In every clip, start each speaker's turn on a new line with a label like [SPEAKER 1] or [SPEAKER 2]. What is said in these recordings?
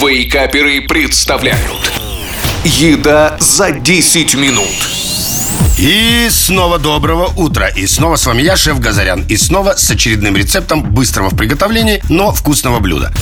[SPEAKER 1] Вейкаперы представляют Еда за 10 минут
[SPEAKER 2] И снова доброго утра. И снова с вами я, шеф Газарян. И снова с очередным рецептом быстрого в приготовлении, но вкусного блюда.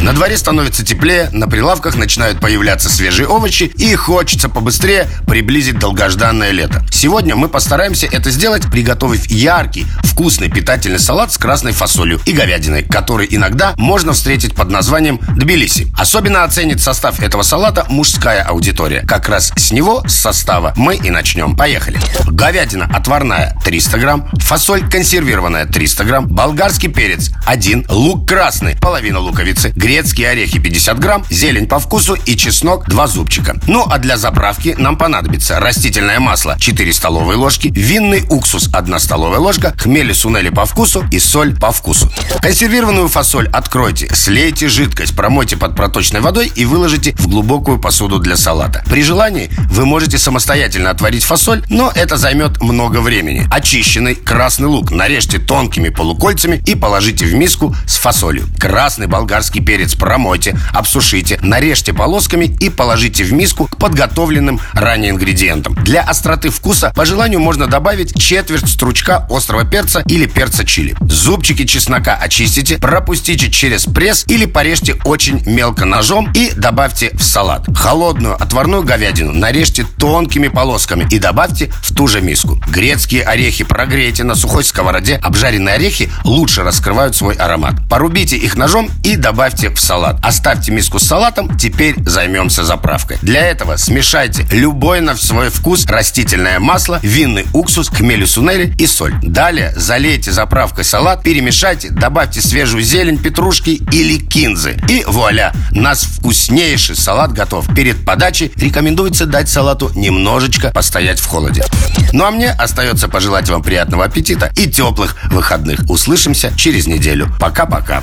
[SPEAKER 2] На дворе становится теплее, на прилавках начинают появляться свежие овощи, и хочется побыстрее приблизить долгожданное лето. Сегодня мы постараемся это сделать, приготовив яркий, вкусный питательный салат с красной фасолью и говядиной, который иногда можно встретить под названием Тбилиси. Особенно оценит состав этого салата мужская аудитория. Как раз с него, с состава, мы и начнем. Поехали. Говядина отварная 300 грамм, фасоль консервированная 300 грамм, болгарский перец 1, лук красный, половина луковицы, грецкие орехи 50 грамм, зелень по вкусу и чеснок 2 зубчика. Ну а для заправки нам понадобится растительное масло 4 столовые ложки, винный уксус 1 столовая ложка, хмели сунели по вкусу и соль по вкусу. Консервированную фасоль откройте, слейте жидкость, промойте под проточной водой и выложите в глубокую посуду для салата. При желании вы можете самостоятельно отварить фасоль, но это займет много времени. Очищенный красный лук нарежьте тонкими полукольцами и положите в миску с фасолью. Красный болгарский перец промойте, обсушите, нарежьте полосками и положите в миску к подготовленным ранее ингредиентам. Для остроты вкуса по желанию можно добавить четверть стручка острого перца или перца чили. Зубчики чеснока очистите, пропустите через пресс или порежьте очень мелко ножом и добавьте в салат. Холодную отварную говядину нарежьте тонкими полосками и добавьте в ту же миску. Грецкие орехи прогрейте на сухой сковороде. Обжаренные орехи лучше раскрывают свой аромат. Порубите их ножом и добавьте в салат. Оставьте миску с салатом, теперь займемся заправкой. Для этого смешайте любой на свой вкус растительное масло, винный уксус, хмели сунели и соль. Далее залейте заправкой салат, перемешайте, добавьте свежую зелень, петрушки или кинзы. И вуаля, нас вкуснейший салат готов. Перед подачей рекомендуется дать салату немножечко постоять в холоде. Ну а мне остается пожелать вам приятного аппетита и теплых выходных. Услышимся через неделю. Пока-пока.